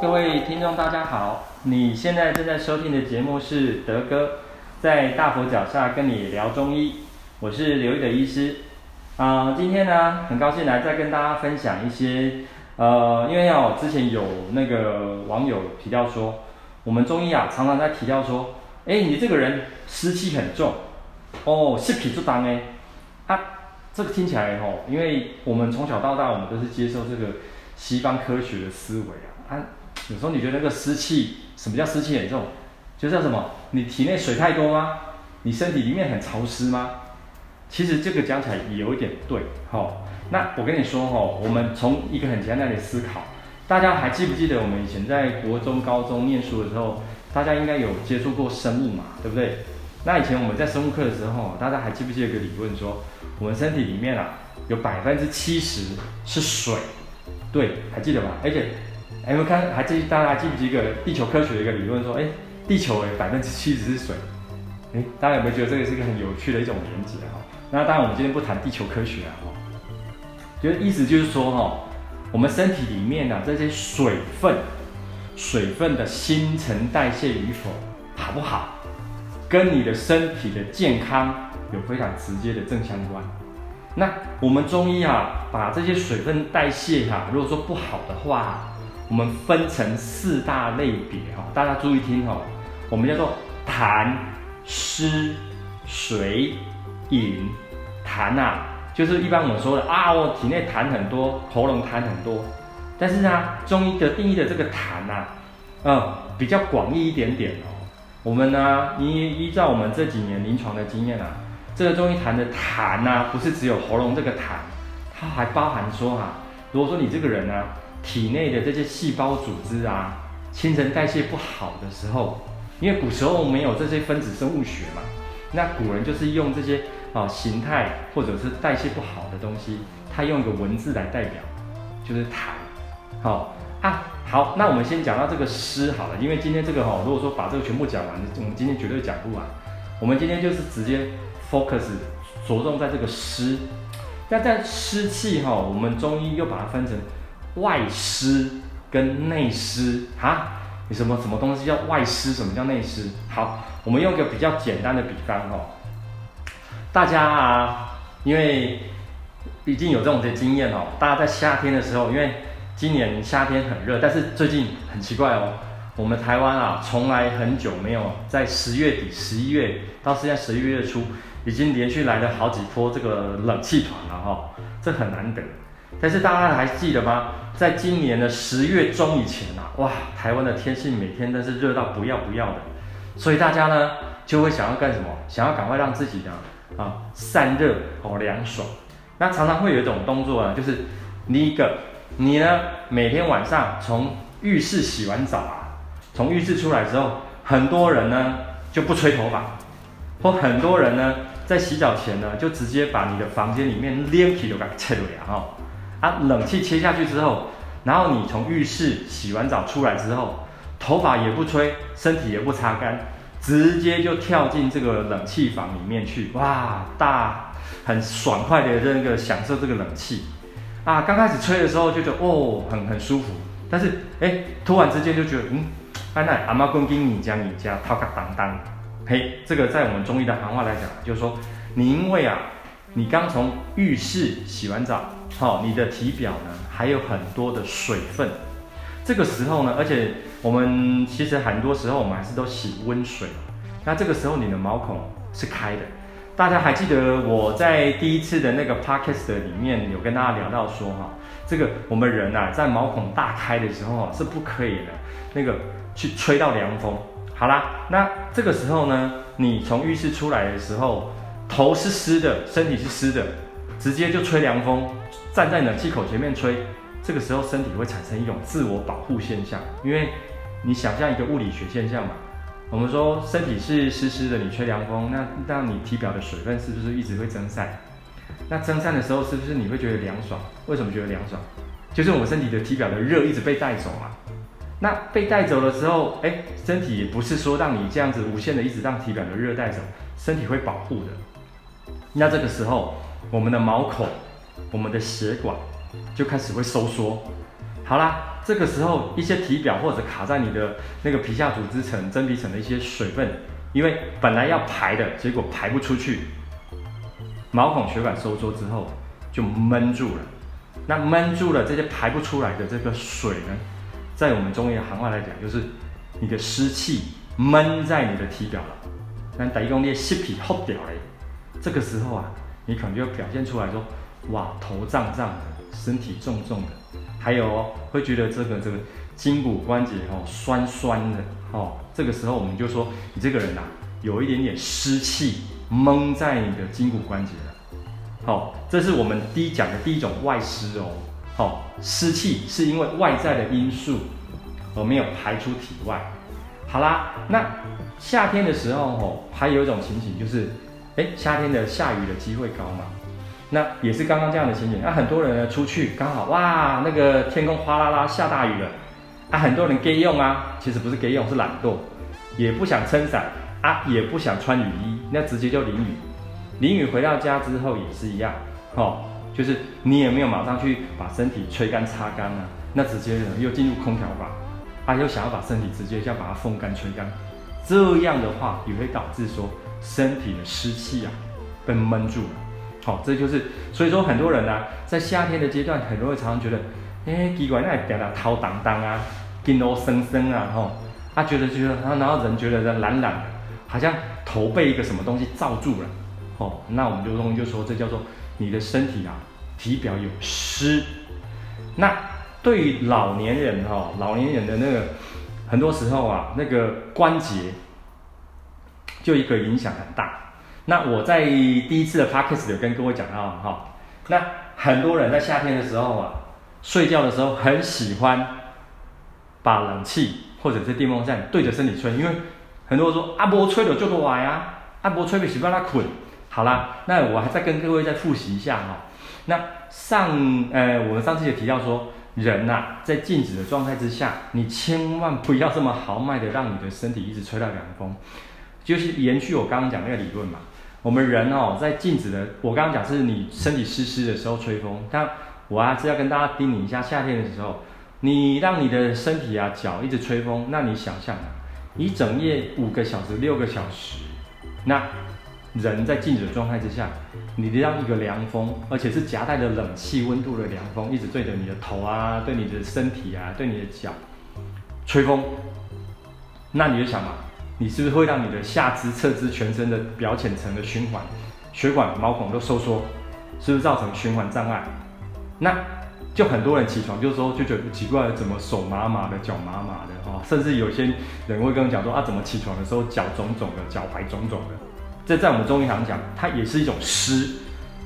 各位听众，大家好！你现在正在收听的节目是德哥在大佛脚下跟你聊中医，我是刘毅的医师。啊、今天呢，很高兴来再跟大家分享一些，呃，因为哦之前有那个网友提到说，我们中医啊常常在提到说，哎，你这个人湿气很重，哦，湿气足重哎，啊，这个听起来哦，因为我们从小到大我们都是接受这个西方科学的思维啊，啊。有时候你觉得那个湿气，什么叫湿气很重？就叫什么？你体内水太多吗？你身体里面很潮湿吗？其实这个讲起来也有一点对，齁。那我跟你说齁，我们从一个很简单的思考，大家还记不记得我们以前在国中、高中念书的时候，大家应该有接触过生物嘛，对不对？那以前我们在生物课的时候，大家还记不记得一个理论说，我们身体里面啊，有百分之七十是水，对，还记得吧？而且。哎，我看还记大家还记不记一个地球科学的一个理论说，哎，地球诶百分之七十是水，哎，大家有没有觉得这个是一个很有趣的一种连接哈？那当然我们今天不谈地球科学啊哈，就意思就是说哈，我们身体里面啊这些水分，水分的新陈代谢与否好不好，跟你的身体的健康有非常直接的正相关。那我们中医啊，把这些水分代谢哈，如果说不好的话。我们分成四大类别哈，大家注意听哈。我们叫做痰、湿、水、饮。痰啊，就是一般我们说的啊，我体内痰很多，喉咙痰很多。但是呢，中医的定义的这个痰啊，嗯，比较广义一点点哦。我们呢，依依照我们这几年临床的经验啊，这个中医谈的痰啊，不是只有喉咙这个痰，它还包含说哈，如果说你这个人呢。体内的这些细胞组织啊，新陈代谢不好的时候，因为古时候没有这些分子生物学嘛，那古人就是用这些啊形态或者是代谢不好的东西，他用一个文字来代表，就是痰。好啊，好，那我们先讲到这个湿好了，因为今天这个哈，如果说把这个全部讲完，我们今天绝对讲不完。我们今天就是直接 focus 着重在这个湿。那在湿气哈，我们中医又把它分成。外湿跟内湿啊，你什么什么东西叫外湿？什么叫内湿？好，我们用一个比较简单的比方哦。大家啊，因为毕竟有这种的经验哦，大家在夏天的时候，因为今年夏天很热，但是最近很奇怪哦，我们台湾啊，从来很久没有在十月底、十一月到现在十一月初，已经连续来了好几波这个冷气团了哈，这很难得。但是大家还记得吗？在今年的十月中以前啊，哇，台湾的天气每天都是热到不要不要的，所以大家呢就会想要干什么？想要赶快让自己呢啊散热哦凉爽。那常常会有一种动作啊，就是第一个，你呢每天晚上从浴室洗完澡啊，从浴室出来之后，很多人呢就不吹头发，或很多人呢在洗澡前呢就直接把你的房间里面冷气都给切了哈。啊，冷气切下去之后，然后你从浴室洗完澡出来之后，头发也不吹，身体也不擦干，直接就跳进这个冷气房里面去，哇，大很爽快的这个享受这个冷气。啊，刚开始吹的时候就觉得哦，很很舒服，但是哎，突然之间就觉得嗯，哎那阿妈公斤你家你家掏个当当，嘿，这个在我们中医的行话来讲，就是说你因为啊，你刚从浴室洗完澡。好，你的体表呢还有很多的水分，这个时候呢，而且我们其实很多时候我们还是都洗温水，那这个时候你的毛孔是开的。大家还记得我在第一次的那个 podcast 里面有跟大家聊到说哈，这个我们人啊在毛孔大开的时候啊是不可以的，那个去吹到凉风。好啦，那这个时候呢，你从浴室出来的时候，头是湿的，身体是湿的，直接就吹凉风。站在冷气口前面吹，这个时候身体会产生一种自我保护现象，因为你想象一个物理学现象嘛，我们说身体是湿湿的，你吹凉风，那让你体表的水分是不是一直会蒸散？那蒸散的时候是不是你会觉得凉爽？为什么觉得凉爽？就是我们身体的体表的热一直被带走嘛。那被带走的时候，哎，身体也不是说让你这样子无限的一直让体表的热带走，身体会保护的。那这个时候，我们的毛孔。我们的血管就开始会收缩，好啦，这个时候一些体表或者卡在你的那个皮下组织层、真皮层的一些水分，因为本来要排的，结果排不出去，毛孔血管收缩之后就闷住了。那闷住了这些排不出来的这个水呢，在我们中医的行话来讲，就是你的湿气闷在你的体表了。那等于讲你湿皮厚掉了，这个时候啊，你可能就表现出来说，哇，头胀胀的，身体重重的。还有哦，会觉得这个这个筋骨关节哦酸酸的哦，这个时候我们就说你这个人呐、啊，有一点点湿气蒙在你的筋骨关节了。好、哦，这是我们第一讲的第一种外湿哦。好、哦，湿气是因为外在的因素而没有排出体外。好啦，那夏天的时候哦，还有一种情形就是，哎，夏天的下雨的机会高嘛。那也是刚刚这样的情景，那、很多人呢出去刚好哇，那个天空哗啦啦下大雨了，啊，很多人给用啊，其实不是给用，是懒惰，也不想撑伞啊，也不想穿雨衣，那直接就淋雨，淋雨回到家之后也是一样，哦，就是你也没有马上去把身体吹干擦干啊，那直接呢又进入空调房，啊，又想要把身体直接这样把它风干吹干，这样的话也会导致说身体的湿气啊被闷住了。好、哦，这就是所以说很多人呢、啊，在夏天的阶段，很多人常常觉得，哎，奇怪，那点点头当当啊，筋都生生啊，吼，他觉得觉得，然后人觉得懒懒的，好像头被一个什么东西罩住了，哦，那我们就中医就说这叫做你的身体啊，体表有湿。那对于老年人哈、哦，老年人的那个很多时候啊，那个关节就一个影响很大。那我在第一次的 podcast 有跟各位讲到哈，那很多人在夏天的时候啊，睡觉的时候很喜欢把冷气或者是电风扇对着身体吹，因为很多人说阿波吹了就多晚呀，阿波吹的习惯他困。好啦，那我还再跟各位再复习一下哈。那上呃，我们上次也提到说，人呐、在静止的状态之下，你千万不要这么豪迈的让你的身体一直吹到凉风。就是延续我刚刚讲那个理论嘛，我们人哦，在静止的，我刚刚讲是你身体湿湿的时候吹风，但我还是要跟大家叮咛一下，夏天的时候，你让你的身体啊脚一直吹风，那你想象啊，你整夜五个小时、六个小时，那人在静止的状态之下，你让一个凉风，而且是夹带着冷气温度的凉风，一直对着你的头啊，对你的身体啊，对你的脚吹风，那你就想嘛。你是不是会让你的下肢、侧肢、全身的表浅层的循环、血管、毛孔都收缩？是不是造成循环障碍？那就很多人起床就说就觉得奇怪，怎么手麻麻的、脚麻麻的哦，甚至有些人会跟我讲说啊，怎么起床的时候脚肿肿的、脚踝肿肿的？这在我们中医行讲，它也是一种湿。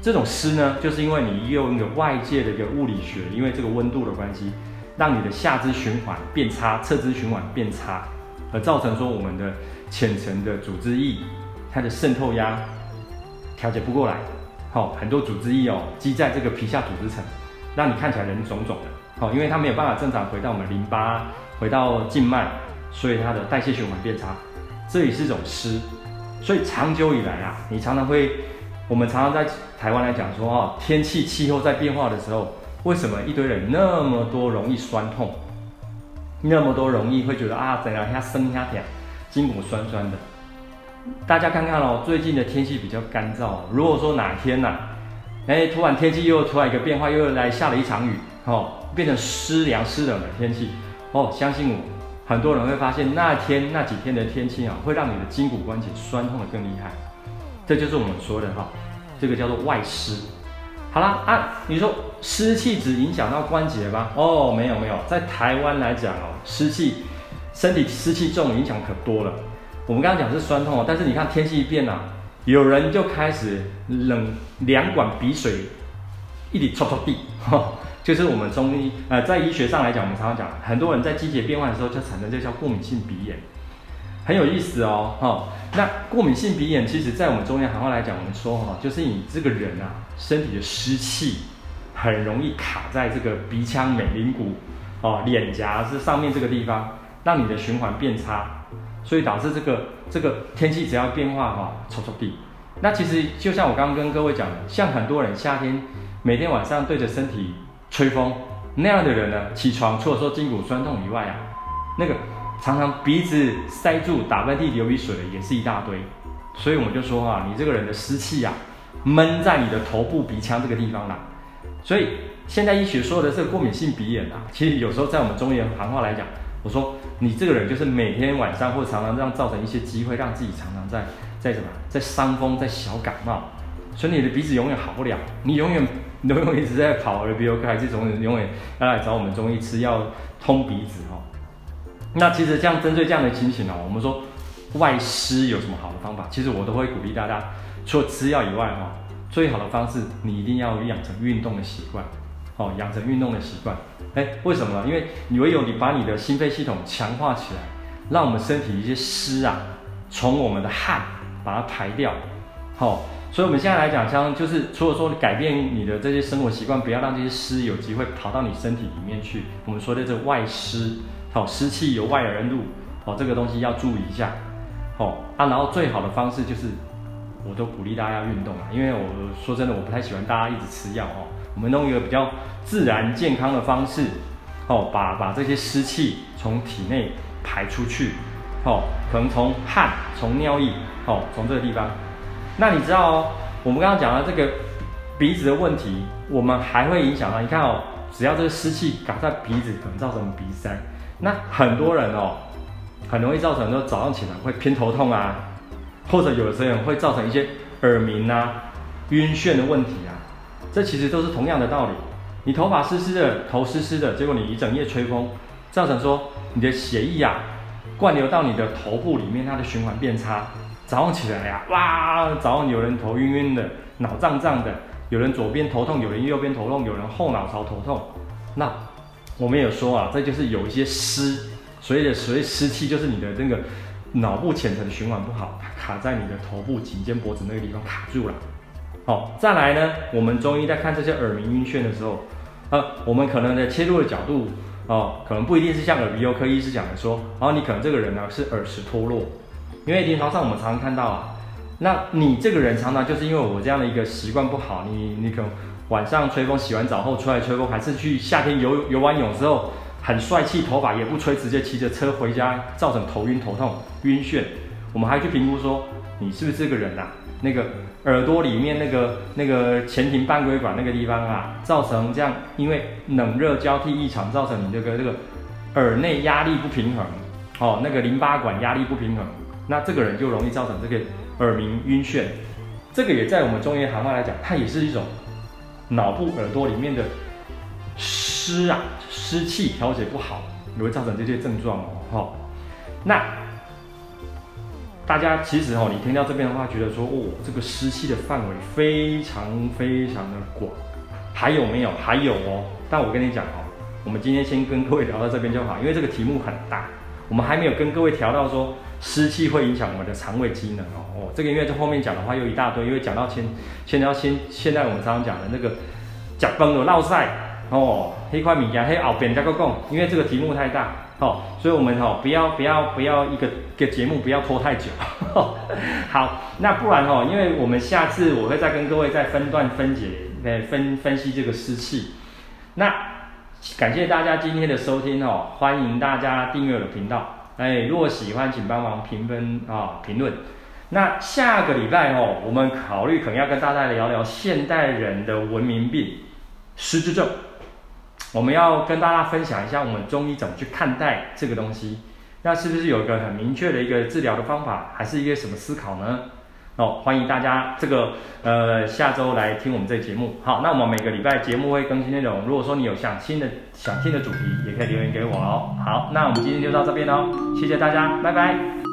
这种湿呢，就是因为你用一个外界的一个物理学，因为这个温度的关系，让你的下肢循环变差，侧肢循环变差。而造成说我们的浅层的组织液，它的渗透压调节不过来，好，很多组织液哦积在这个皮下组织层，让你看起来人肿肿的，好，因为它没有办法正常回到我们淋巴，回到静脉，所以它的代谢循环变差，这也是一种湿。所以长久以来啊，你常常会，我们常常在台湾来讲说哦，天气气候在变化的时候，为什么一堆人那么多容易酸痛？那么多容易会觉得啊，怎样下生下点筋骨酸酸的。大家看看哦，最近的天气比较干燥。如果说哪天呐、啊，哎，突然天气又突然一个变化，又来下了一场雨，哦，变成湿凉湿冷的天气，哦，相信我，很多人会发现那天那几天的天气啊，会让你的筋骨关节酸痛的更厉害。这就是我们说的哈，这个叫做外湿。好啦，啊，你说湿气只影响到关节吗？哦，没有没有，在台湾来讲哦，湿气，身体湿气重影响可多了。我们刚刚讲是酸痛哦，但是你看天气一变啊，有人就开始冷两管鼻水一直戳戳地，哈，就是我们中医呃在医学上来讲，我们常常讲，很多人在季节变换的时候就产生这叫过敏性鼻炎。很有意思哦，哈，那过敏性鼻炎，其实在我们中医行话来讲，我们说哈，就是你这个人啊，身体的湿气很容易卡在这个鼻腔、美林骨、哦脸颊是上面这个地方，让你的循环变差，所以导致这个这个天气只要变化哈，抽抽地。那其实就像我刚刚跟各位讲的，像很多人夏天每天晚上对着身体吹风，那样的人呢，起床除了说筋骨酸痛以外啊，那个常常鼻子塞住、打喷嚏、流鼻水的也是一大堆。所以我们就说啊，你这个人的湿气啊，闷在你的头部、鼻腔这个地方啦。所以现代医学说的这个过敏性鼻炎啊，其实有时候在我们中医的行话来讲，我说你这个人就是每天晚上或常常这样造成一些机会，让自己常常在在什么，在伤风、在小感冒，所以你的鼻子永远好不了，你永远永远一直在跑耳鼻喉科，还是总永远要来找我们中医吃药通鼻子哦。那其实这样针对这样的情形哦，我们说。外湿有什么好的方法？其实我都会鼓励大家，除了吃药以外，哈，最好的方式你一定要养成运动的习惯，哦，养成运动的习惯。哎，为什么呢？因为你唯有你把你的心肺系统强化起来，让我们身体一些湿啊，从我们的汗把它排掉，好。所以我们现在来讲，像就是除了说改变你的这些生活习惯，不要让这些湿有机会跑到你身体里面去。我们说的这外湿，好，湿气由外而入，哦，这个东西要注意一下。哦啊，然后最好的方式就是，我都鼓励大家运动啊，因为我说真的，我不太喜欢大家一直吃药哦。我们弄一个比较自然健康的方式，哦，把把这些湿气从体内排出去，哦，可能从汗、从尿液，哦，从这个地方。那你知道哦，我们刚刚讲了这个鼻子的问题，我们还会影响到，你看哦，只要这个湿气卡在鼻子，可能造成鼻塞。那很多人哦。很容易造成说早上起来会偏头痛啊，或者有的时候会造成一些耳鸣啊、晕眩的问题，这其实都是同样的道理。你头发湿湿的，头湿湿的，结果你一整夜吹风，造成说你的血液啊灌流到你的头部里面，它的循环变差。早上起来呀、哇，早上有人头晕晕的、脑胀胀的，有人左边头痛，有人右边头痛，有人后脑勺头痛。那我们有说啊，这就是有一些湿。所谓的所谓湿气，就是你的那个脑部浅层的循环不好，它卡在你的头部、颈肩、脖子那个地方卡住了。好，再来呢，我们中医在看这些耳鸣、晕眩的时候，呃，我们可能的切入的角度，哦，可能不一定是像耳鼻喉科医师讲的说，哦，你可能这个人呢是耳石脱落，因为临床上我们常常看到啊，那你这个人常常就是因为我这样的一个习惯不好，你你可能晚上吹风，洗完澡后出来吹风，还是去夏天游游完泳之后。很帅气，头发也不吹，直接骑着车回家，造成头晕、头痛、晕眩。我们还去评估说，你是不是这个人啊？那个耳朵里面那个那个前庭半规管那个地方啊，造成这样，因为冷热交替异常，造成你这个这个耳内压力不平衡，哦，那个淋巴管压力不平衡，那这个人就容易造成这个耳鸣、晕眩。这个也在我们中医行话来讲，它也是一种脑部耳朵里面的湿啊。湿气调节不好，也会造成这些症状哦。哈，那大家其实哦，你听到这边的话，觉得说哦，这个湿气的范围非常非常的广，还有没有？还有哦。但我跟你讲哦，我们今天先跟各位聊到这边就好，因为这个题目很大，我们还没有跟各位调到说湿气会影响我们的肠胃机能哦。哦，这个因为这后面讲的话又一大堆，因为讲到先，现在要先，现在我们常常讲的那个甲崩的落晒。哦，黑块米呀，黑后边再个讲，因为这个题目太大，哦，所以我们哦不要不要不要一个个节目不要拖太久，呵呵好，那不然哦，因为我们下次我会再跟各位再分段分解，呃分分析这个湿气。那感谢大家今天的收听哦，欢迎大家订阅我的频道，哎，如果喜欢请帮忙评分啊评论。那下个礼拜哦，我们考虑可能要跟大家聊聊现代人的文明病，失智症。我们要跟大家分享一下我们中医怎么去看待这个东西，那是不是有一个很明确的一个治疗的方法，还是一个什么思考呢？哦，欢迎大家这个呃下周来听我们这个节目。好，那我们每个礼拜节目会更新内容。如果说你有想新的想听的主题，也可以留言给我哦。好，那我们今天就到这边喽，谢谢大家，拜拜。